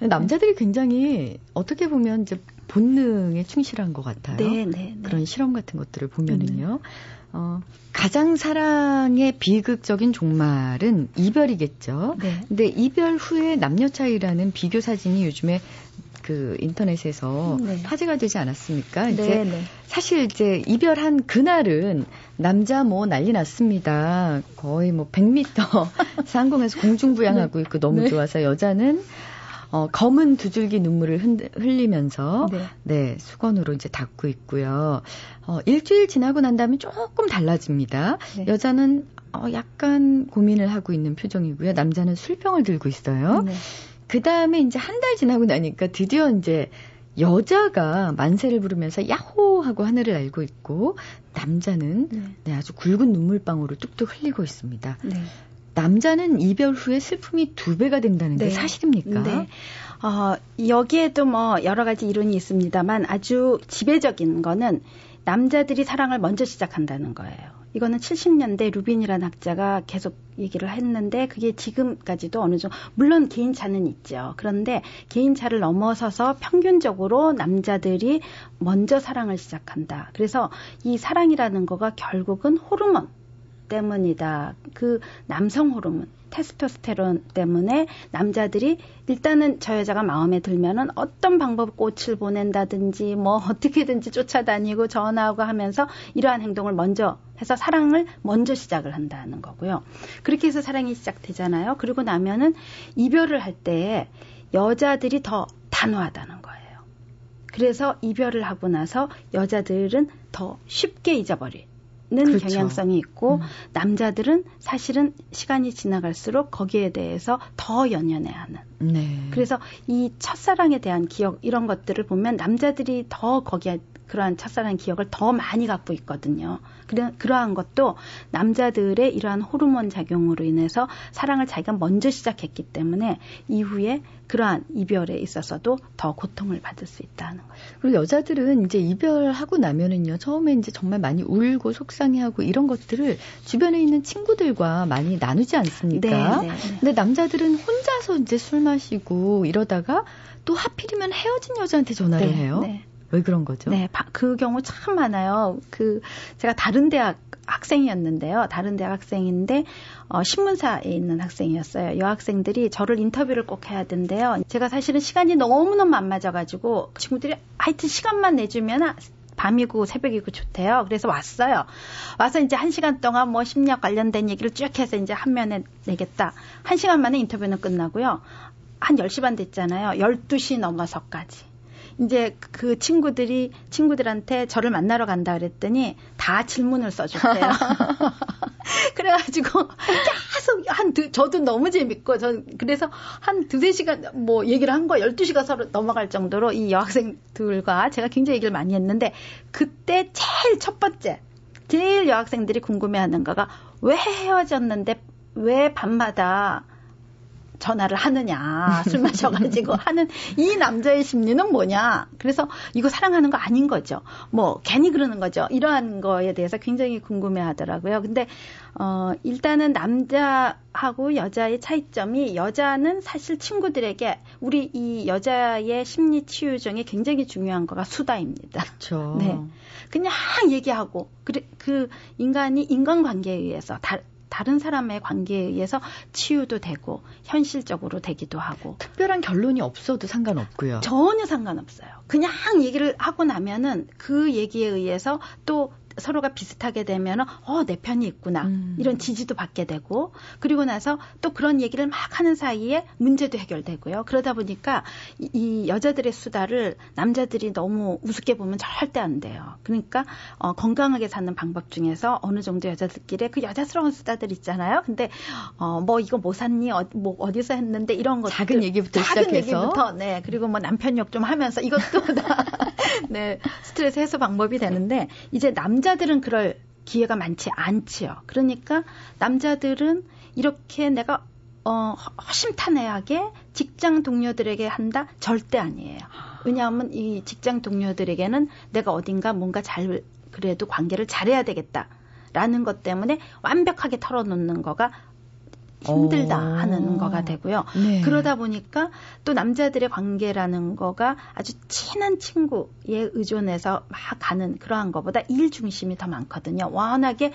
남자들이 굉장히 어떻게 보면 이제 본능에 충실한 것 같아요. 네, 네, 네. 그런 실험 같은 것들을 보면은요. 음. 어, 가장 사랑의 비극적인 종말은 이별이겠죠. 네. 근데 이별 후에 남녀 차이라는 비교 사진이 요즘에 그 인터넷에서 네. 화제가 되지 않았습니까? 네, 이제 네. 사실 이제 이별한 그날은 남자 뭐 난리 났습니다. 거의 뭐 100m (laughs) 상공에서 공중 부양하고 네. 있고 너무 네. 좋아서 여자는 어, 검은 두 줄기 눈물을 흘리면서 네. 네. 수건으로 이제 닦고 있고요. 어, 일주일 지나고 난 다음에 조금 달라집니다. 네. 여자는 어, 약간 고민을 하고 있는 표정이고요. 남자는 술병을 들고 있어요. 네. 그 다음에 이제 한 달 지나고 나니까 드디어 이제 여자가 만세를 부르면서 야호 하고 하늘을 알고 있고 남자는 네. 네, 아주 굵은 눈물방울을 뚝뚝 흘리고 있습니다. 네. 남자는 이별 후에 슬픔이 두 배가 된다는 게 네. 사실입니까? 네. 어, 여기에도 뭐 여러 가지 이론이 있습니다만 아주 지배적인 거는 남자들이 사랑을 먼저 시작한다는 거예요. 이거는 70년대 루빈이라는 학자가 계속 얘기를 했는데 그게 지금까지도 어느 정도 물론 개인차는 있죠. 그런데 개인차를 넘어서서 평균적으로 남자들이 먼저 사랑을 시작한다. 그래서 이 사랑이라는 거가 결국은 호르몬 때문이다. 그 남성 호르몬, 테스토스테론 때문에 남자들이 일단은 저 여자가 마음에 들면은 어떤 방법 꽃을 보낸다든지 뭐 어떻게든지 쫓아다니고 전화하고 하면서 이러한 행동을 먼저 해서 사랑을 먼저 시작을 한다는 거고요. 그렇게 해서 사랑이 시작되잖아요. 그리고 나면은 이별을 할 때 여자들이 더 단호하다는 거예요. 그래서 이별을 하고 나서 여자들은 더 쉽게 잊어버릴 그렇죠. 경향성이 있고 음. 남자들은 사실은 시간이 지나갈수록 거기에 대해서 더 연연해하는. 네. 그래서 이 첫사랑에 대한 기억 이런 것들을 보면 남자들이 더 거기에 그러한 첫사랑 기억을 더 많이 갖고 있거든요. 그러, 그러한 것도 남자들의 이러한 호르몬 작용으로 인해서 사랑을 자기가 먼저 시작했기 때문에 이후에 그러한 이별에 있어서도 더 고통을 받을 수 있다는 거예요. 그리고 여자들은 이제 이별하고 나면은요, 처음에 이제 정말 많이 울고 속상해하고 이런 것들을 주변에 있는 친구들과 많이 나누지 않습니까? 네, 네, 네. 근데 남자들은 혼자서 이제 술 마시고 이러다가 또 하필이면 헤어진 여자한테 전화를 네, 해요. 네. 왜 그런 거죠? 네, 그 경우 참 많아요. 그 제가 다른 대학 학생이었는데요. 다른 대학 학생인데 어, 신문사에 있는 학생이었어요. 여학생들이 저를 인터뷰를 꼭 해야 된대요. 제가 사실은 시간이 너무너무 안 맞아가지고 친구들이 하여튼 시간만 내주면 밤이고 새벽이고 좋대요. 그래서 왔어요. 와서 이제 한 시간 동안 뭐 심리학 관련된 얘기를 쭉 해서 이제 한 면에 내겠다. 한 시간 만에 인터뷰는 끝나고요. 한 10시 반 됐잖아요. 12시 넘어서까지. 이제 그 친구들이 친구들한테 저를 만나러 간다 그랬더니 다 질문을 써줬대요. (laughs) 그래가지고 계속 한 두, 저도 너무 재밌고 전 그래서 한 두세 시간 뭐 얘기를 한 거, 12시가 서로 넘어갈 정도로 이 여학생들과 제가 굉장히 얘기를 많이 했는데 그때 제일 첫 번째 제일 여학생들이 궁금해하는 거가 왜 헤어졌는데 왜 밤마다 전화를 하느냐, (laughs) 술 마셔가지고 하는 이 남자의 심리는 뭐냐. 그래서 이거 사랑하는 거 아닌 거죠. 뭐, 괜히 그러는 거죠. 이러한 거에 대해서 굉장히 궁금해 하더라고요. 근데, 어, 일단은 남자하고 여자의 차이점이 여자는 사실 친구들에게 우리 이 여자의 심리 치유 중에 굉장히 중요한 거가 수다입니다. 그렇죠. 네. 그냥 얘기하고, 그, 그 인간이 인간관계에 의해서 다, 다른 사람의 관계에 의해서 치유도 되고 현실적으로 되기도 하고 특별한 결론이 없어도 상관없고요. 전혀 상관없어요. 그냥 얘기를 하고 나면은 그 얘기에 의해서 또 서로가 비슷하게 되면 어, 내 편이 있구나. 음. 이런 지지도 받게 되고 그리고 나서 또 그런 얘기를 막 하는 사이에 문제도 해결되고요. 그러다 보니까 이, 이 여자들의 수다를 남자들이 너무 우습게 보면 절대 안 돼요. 그러니까 어, 건강하게 사는 방법 중에서 어느 정도 여자들끼리 그 여자스러운 수다들 있잖아요. 근데 어, 뭐 이거 뭐 샀니? 어, 뭐 어디서 했는데 이런 것 작은 얘기부터 작은 시작해서 얘기부터 네. 그리고 뭐 남편 욕 좀 하면서 이것도 (laughs) 다 네. 스트레스 해소 방법이 되는데 이제 남자 여자들은 그럴 기회가 많지 않지요. 그러니까 남자들은 이렇게 내가 어, 허심탄회하게 직장 동료들에게 한다? 절대 아니에요. 왜냐하면 이 직장 동료들에게는 내가 어딘가 뭔가 잘, 그래도 관계를 잘해야 되겠다. 라는 것 때문에 완벽하게 털어놓는 거가 힘들다 오. 하는 거가 되고요. 네. 그러다 보니까 또 남자들의 관계라는 거가 아주 친한 친구에 의존해서 막 가는 그러한 것보다 일 중심이 더 많거든요. 워낙에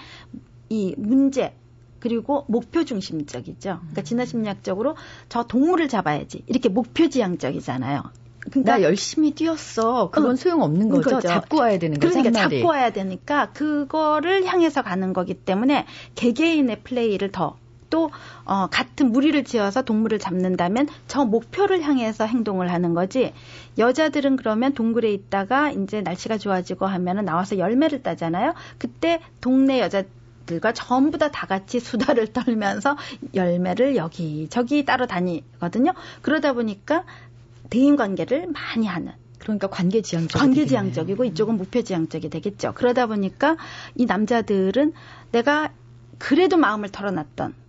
이 문제 그리고 목표 중심적이죠. 그러니까 진화 심리학적으로 저 동물을 잡아야지 이렇게 목표 지향적이잖아요. 그러니까 나 열심히 뛰었어. 그건 어, 소용 없는 거죠. 거죠. 잡고 와야 되는 거죠. 그러니까 잡고 와야 되니까 그거를 향해서 가는 거기 때문에 개개인의 플레이를 더 또 어, 같은 무리를 지어서 동물을 잡는다면 저 목표를 향해서 행동을 하는 거지. 여자들은 그러면 동굴에 있다가 이제 날씨가 좋아지고 하면은 나와서 열매를 따잖아요. 그때 동네 여자 들과 전부 다 다 같이 수다를 (laughs) 떨면서 열매를 여기 저기 따로 다니거든요. 그러다 보니까 대인 관계를 많이 하는 그러니까 관계 지향적 관계 지향적이고 이쪽은 목표 지향적이 되겠죠. 그러다 보니까 이 남자들은 내가 그래도 마음을 털어놨던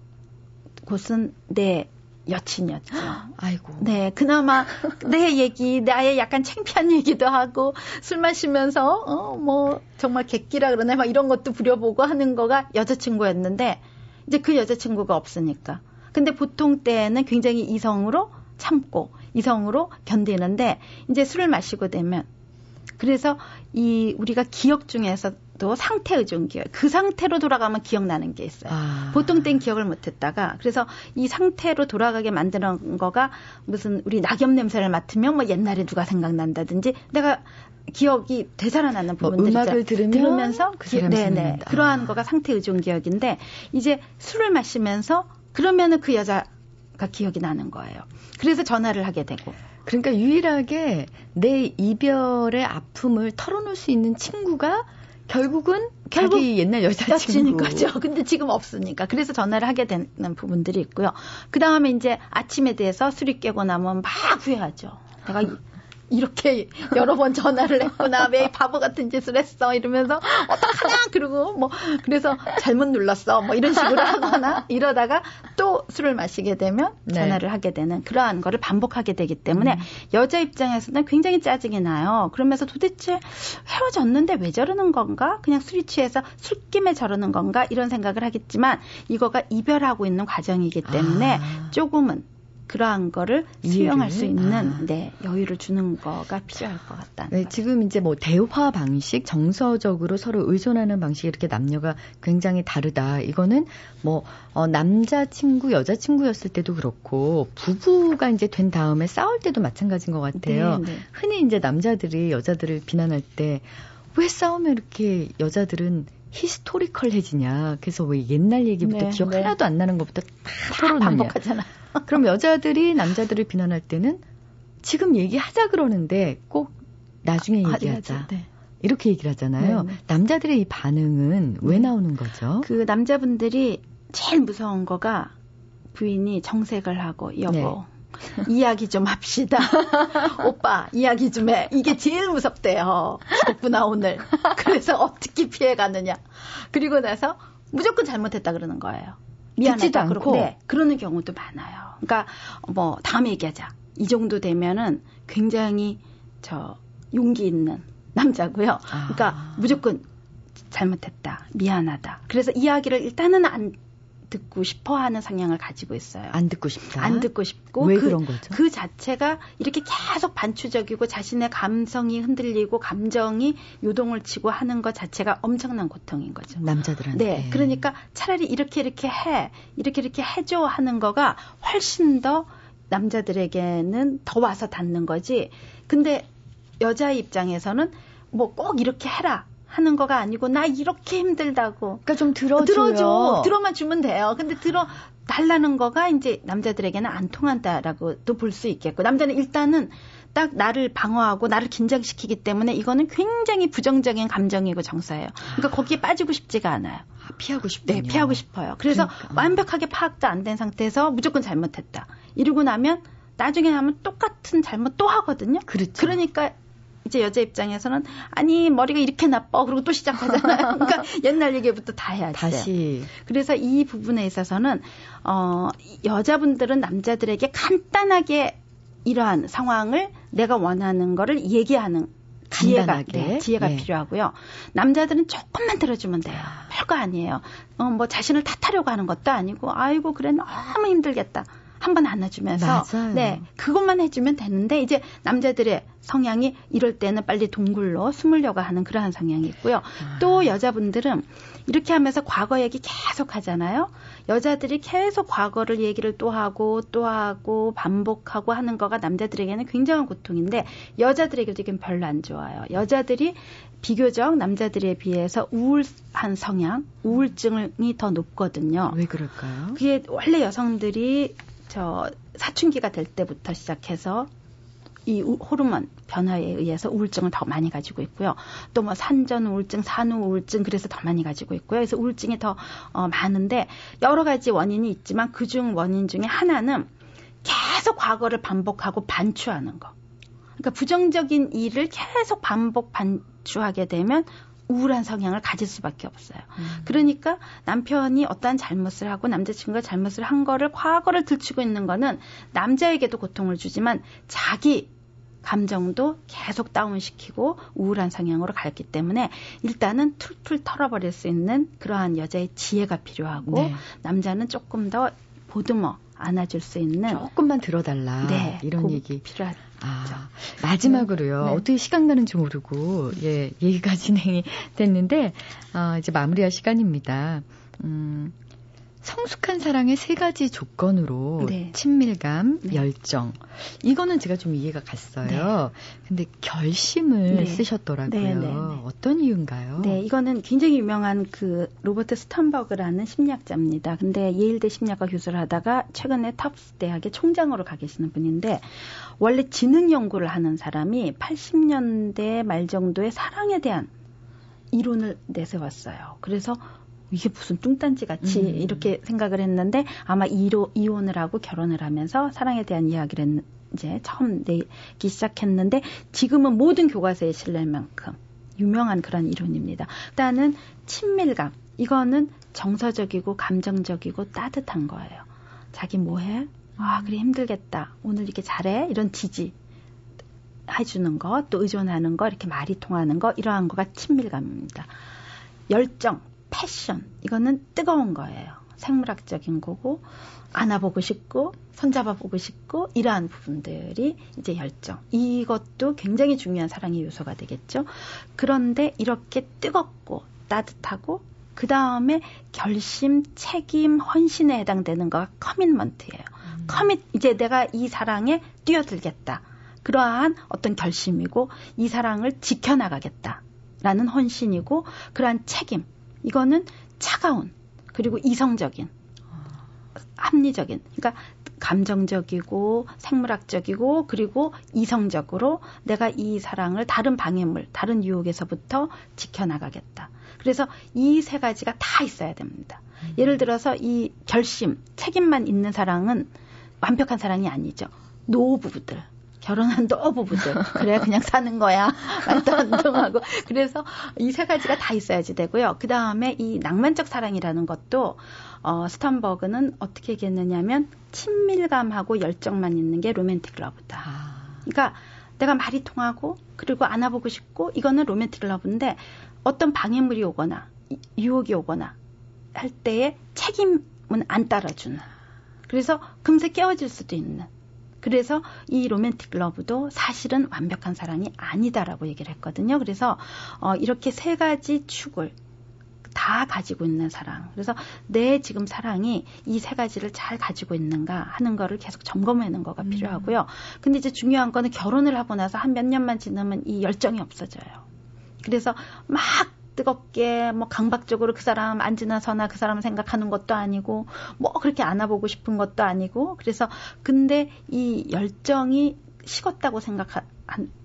곳은 내 여친이었죠. (gasps) 아이고. 네, 그나마 내 얘기, 나의 약간 창피한 얘기도 하고 술 마시면서 어 뭐 정말 객기라 그러나 막 이런 것도 부려보고 하는 거가 여자친구였는데 이제 그 여자친구가 없으니까. 근데 보통 때는 굉장히 이성으로 참고 이성으로 견디는데 이제 술을 마시고 되면 그래서 이 우리가 기억 중에서 또 상태 의존 기억. 그 상태로 돌아가면 기억나는 게 있어요. 아. 보통 땐 기억을 못 했다가 그래서 이 상태로 돌아가게 만드는 거가 무슨 우리 낙엽 냄새를 맡으면 뭐 옛날에 누가 생각난다든지 내가 기억이 되살아나는 뭐 부분들이 뭐 음악을 들으면 들으면서 그 사람 네네 아. 그러한 거가 상태 의존 기억인데 이제 술을 마시면서 그러면은 그 여자가 기억이 나는 거예요. 그래서 전화를 하게 되고 그러니까 유일하게 내 이별의 아픔을 털어놓을 수 있는 친구가 결국은 결국 자기 옛날 여자친구 거죠. (laughs) 근데 지금 없으니까. 그래서 전화를 하게 되는 부분들이 있고요. 그 다음에 이제 아침에 대해서 술이 깨고 나면 막 후회하죠. 내가 이렇게 여러 번 전화를 했구나. 왜 바보 같은 짓을 했어. 이러면서 어떡하냐. 그러고 뭐 그래서 잘못 눌렀어. 뭐 이런 식으로 하거나 이러다가 또 술을 마시게 되면 네. 전화를 네. 하게 되는 그러한 거를 반복하게 되기 때문에 음. 여자 입장에서는 굉장히 짜증이 나요. 그러면서 도대체 헤어졌는데 왜 저러는 건가? 그냥 술이 취해서 술김에 저러는 건가? 이런 생각을 하겠지만 이거가 이별하고 있는 과정이기 때문에 아. 조금은 그러한 거를 수용할 수 있는 아. 네, 여유를 주는 거가 필요할 것 같다. 네, 지금 이제 뭐 대화 방식, 정서적으로 서로 의존하는 방식이 이렇게 남녀가 굉장히 다르다. 이거는 뭐 어, 남자 친구, 여자 친구였을 때도 그렇고 부부가 이제 된 다음에 싸울 때도 마찬가지인 것 같아요. 네, 네. 흔히 이제 남자들이 여자들을 비난할 때 왜 싸우면 이렇게 여자들은 히스토리컬해지냐. 그래서 왜 옛날 얘기부터 네, 기억 네. 하나도 안 나는 것부터 다 반복하잖아. 그럼 여자들이 남자들을 비난할 때는 지금 얘기하자 그러는데 꼭 나중에 아, 얘기하자. 네. 이렇게 얘기를 하잖아요. 네, 네. 남자들의 이 반응은 왜 네. 나오는 거죠? 그 남자분들이 제일 무서운 거가 부인이 정색을 하고 여보 네. (laughs) 이야기 좀 합시다. (laughs) 오빠 이야기 좀 해. 이게 제일 무섭대요. 죽었구나 오늘. 그래서 어떻게 피해가느냐. 그리고 나서 무조건 잘못했다 그러는 거예요. 미안하다 그러고 네, 그러는 경우도 많아요. 그러니까 뭐 다음에 얘기하자. 이 정도 되면은 굉장히 저 용기 있는 남자고요. 그러니까 아. 무조건 잘못했다. 미안하다. 그래서 이야기를 일단은 안 듣고 싶어 하는 성향을 가지고 있어요. 안 듣고 싶다. 안 듣고 싶고 왜 그, 그런 거죠? 그 자체가 이렇게 계속 반추적이고 자신의 감성이 흔들리고 감정이 요동을 치고 하는 것 자체가 엄청난 고통인 거죠. 남자들한테. 네. 그러니까 차라리 이렇게 이렇게 해. 이렇게 이렇게 해 줘 하는 거가 훨씬 더 남자들에게는 더 와서 닿는 거지. 근데 여자 입장에서는 뭐 꼭 이렇게 해라. 하는 거가 아니고 나 이렇게 힘들다고. 그러니까 좀 들어줘요. 들어줘. 들어만 주면 돼요. 근데 들어 달라는 거가 이제 남자들에게는 안 통한다라고도 볼 수 있겠고 남자는 일단은 딱 나를 방어하고 나를 긴장시키기 때문에 이거는 굉장히 부정적인 감정이고 정서예요. 그러니까 거기에 빠지고 싶지가 않아요. 아, 피하고 싶 네, 피하고 싶어요. 그래서 그러니까. 완벽하게 파악도 안 된 상태에서 무조건 잘못했다. 이러고 나면 나중에 하면 똑같은 잘못 또 하거든요. 그렇죠. 그러니까 이제 여자 입장에서는 아니 머리가 이렇게 나빠 그리고 또 시작하잖아요. (laughs) 그러니까 옛날 얘기부터 다 해야 돼요. 다시. 그래서 이 부분에 있어서는 어 여자분들은 남자들에게 간단하게 이러한 상황을 내가 원하는 거를 얘기하는 지혜가 네, 지혜가 예. 필요하고요. 남자들은 조금만 들어주면 돼요. 별거 아니에요. 어, 뭐 자신을 탓하려고 하는 것도 아니고 아이고 그래 너무 힘들겠다. 한번 안아주면서 맞아요. 네 그것만 해주면 되는데 이제 남자들의 성향이 이럴 때는 빨리 동굴로 숨으려고 하는 그러한 성향이 있고요. 아. 또 여자분들은 이렇게 하면서 과거 얘기 계속 하잖아요. 여자들이 계속 과거를 얘기를 또 하고 또 하고 반복하고 하는 거가 남자들에게는 굉장한 고통인데 여자들에게도 이건 별로 안 좋아요. 여자들이 비교적 남자들에 비해서 우울한 성향, 우울증이 더 높거든요. 왜 그럴까요? 그게 원래 여성들이 저 사춘기가 될 때부터 시작해서 이 호르몬 변화에 의해서 우울증을 더 많이 가지고 있고요. 또 뭐 산전 우울증, 산후 우울증 그래서 더 많이 가지고 있고요. 그래서 우울증이 더 어, 많은데 여러 가지 원인이 있지만 그중 원인 중에 하나는 계속 과거를 반복하고 반추하는 거. 그러니까 부정적인 일을 계속 반복 반추하게 되면 우울한 성향을 가질 수밖에 없어요. 음. 그러니까 남편이 어떠한 잘못을 하고 남자친구가 잘못을 한 거를 과거를 들추고 있는 거는 남자에게도 고통을 주지만 자기 감정도 계속 다운시키고 우울한 성향으로 갔기 때문에 일단은 툴툴 털어버릴 수 있는 그러한 여자의 지혜가 필요하고 네. 남자는 조금 더 보듬어 안아줄 수 있는 조금만 들어달라 네, 이런 얘기 필요하죠. 아, 마지막으로요. 네. 어떻게 시간 가는 줄 모르고 예 얘기가 (laughs) 진행이 됐는데 아, 이제 마무리할 시간입니다. 음, 성숙한 사랑의 세 가지 조건으로 네. 친밀감, 네. 열정. 이거는 제가 좀 이해가 갔어요. 네. 근데 결심을 네. 쓰셨더라고요. 네, 네, 어떤 이유인가요? 네, 이거는 굉장히 유명한 그 로버트 스턴버그라는 심리학자입니다. 근데 예일대 심리학과 교수를 하다가 최근에 터프츠 대학의 총장으로 가 계시는 분인데 원래 지능 연구를 하는 사람이 80년대 말 정도에 사랑에 대한 이론을 내세웠어요. 그래서 이게 무슨 뚱딴지 같이 음. 이렇게 생각을 했는데 아마 이로, 이혼을 하고 결혼을 하면서 사랑에 대한 이야기를 이제 처음 내기 시작했는데 지금은 모든 교과서에 실릴 만큼 유명한 그런 이론입니다. 일단은 친밀감. 이거는 정서적이고 감정적이고 따뜻한 거예요. 자기 뭐해? 아, 그래 힘들겠다. 오늘 이렇게 잘해? 이런 지지. 해주는 것, 또 의존하는 것, 이렇게 말이 통하는 것, 이러한 거가 친밀감입니다. 열정, 패션, 이거는 뜨거운 거예요. 생물학적인 거고, 안아보고 싶고, 손잡아보고 싶고, 이러한 부분들이 이제 열정. 이것도 굉장히 중요한 사랑의 요소가 되겠죠. 그런데 이렇게 뜨겁고, 따뜻하고, 그 다음에 결심, 책임, 헌신에 해당되는 거가 커밋먼트예요. 음. 커밋, 이제 내가 이 사랑에 뛰어들겠다. 그러한 어떤 결심이고 이 사랑을 지켜나가겠다. 라는 헌신이고 그러한 책임. 이거는 차가운 그리고 이성적인 합리적인 그러니까 감정적이고 생물학적이고 그리고 이성적으로 내가 이 사랑을 다른 방해물, 다른 유혹에서부터 지켜나가겠다. 그래서 이 세 가지가 다 있어야 됩니다. 음. 예를 들어서 이 결심, 책임만 있는 사랑은 완벽한 사랑이 아니죠. 노부부들, 결혼한 노부부들. 그래야 그냥 사는 거야. 말도 안 통하고. 그래서 이 세 가지가 다 있어야지 되고요. 그 다음에 이 낭만적 사랑이라는 것도, 어, 스턴버그는 어떻게 얘기했느냐면, 친밀감하고 열정만 있는 게 로맨틱 러브다. 아. 그러니까 내가 말이 통하고, 그리고 안아보고 싶고, 이거는 로맨틱 러브인데, 어떤 방해물이 오거나, 유혹이 오거나 할 때에 책임은 안 따라주는. 그래서 금세 깨어질 수도 있는. 그래서 이 로맨틱 러브도 사실은 완벽한 사랑이 아니다라고 얘기를 했거든요. 그래서 어, 이렇게 세 가지 축을 다 가지고 있는 사랑. 그래서 내 지금 사랑이 이 세 가지를 잘 가지고 있는가 하는 거를 계속 점검하는 거가 음. 필요하고요. 근데 이제 중요한 거는 결혼을 하고 나서 한 몇 년만 지나면 이 열정이 없어져요. 그래서 막 뜨겁게 뭐 강박적으로 그 사람 안 지나서나 그 사람 생각하는 것도 아니고 뭐 그렇게 안아보고 싶은 것도 아니고 그래서 근데 이 열정이 식었다고 생각한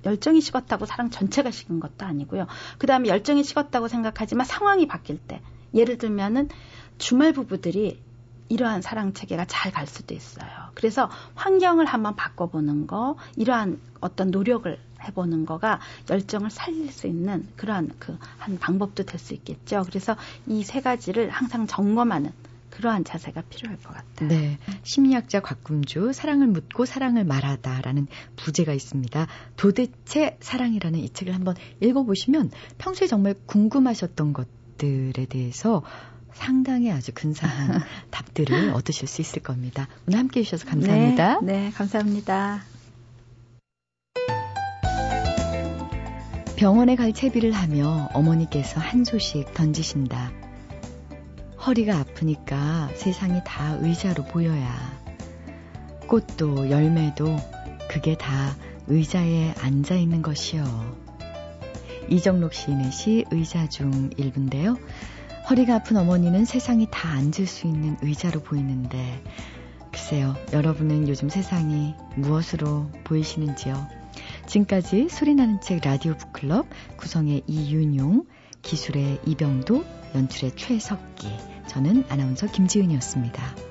열정이 식었다고 사랑 전체가 식은 것도 아니고요. 그 다음에 열정이 식었다고 생각하지만 상황이 바뀔 때 예를 들면은 주말 부부들이 이러한 사랑 체계가 잘 갈 수도 있어요. 그래서 환경을 한번 바꿔보는 거, 이러한 어떤 노력을 해보는 거가 열정을 살릴 수 있는 그러한 그 한 방법도 될 수 있겠죠. 그래서 이 세 가지를 항상 점검하는 그러한 자세가 필요할 것 같아요. 네. 심리학자 곽금주 사랑을 묻고 사랑을 말하다라는 부제가 있습니다. 도대체 사랑이라는 이 책을 한번 읽어보시면 평소에 정말 궁금하셨던 것들에 대해서 상당히 아주 근사한 (laughs) 답들을 얻으실 수 있을 겁니다. 오늘 함께 해주셔서 감사합니다. 네, 네 감사합니다. 병원에 갈 채비를 하며 어머니께서 한 소식 던지신다. 허리가 아프니까 세상이 다 의자로 보여야. 꽃도 열매도 그게 다 의자에 앉아 있는 것이요. 이정록 시인의 시 의자 중 일부인데요. 허리가 아픈 어머니는 세상이 다 앉을 수 있는 의자로 보이는데, 글쎄요, 여러분은 요즘 세상이 무엇으로 보이시는지요? 지금까지 소리나는 책 라디오 북클럽 구성의 이윤용, 기술의 이병도, 연출의 최석기, 저는 아나운서 김지은이었습니다.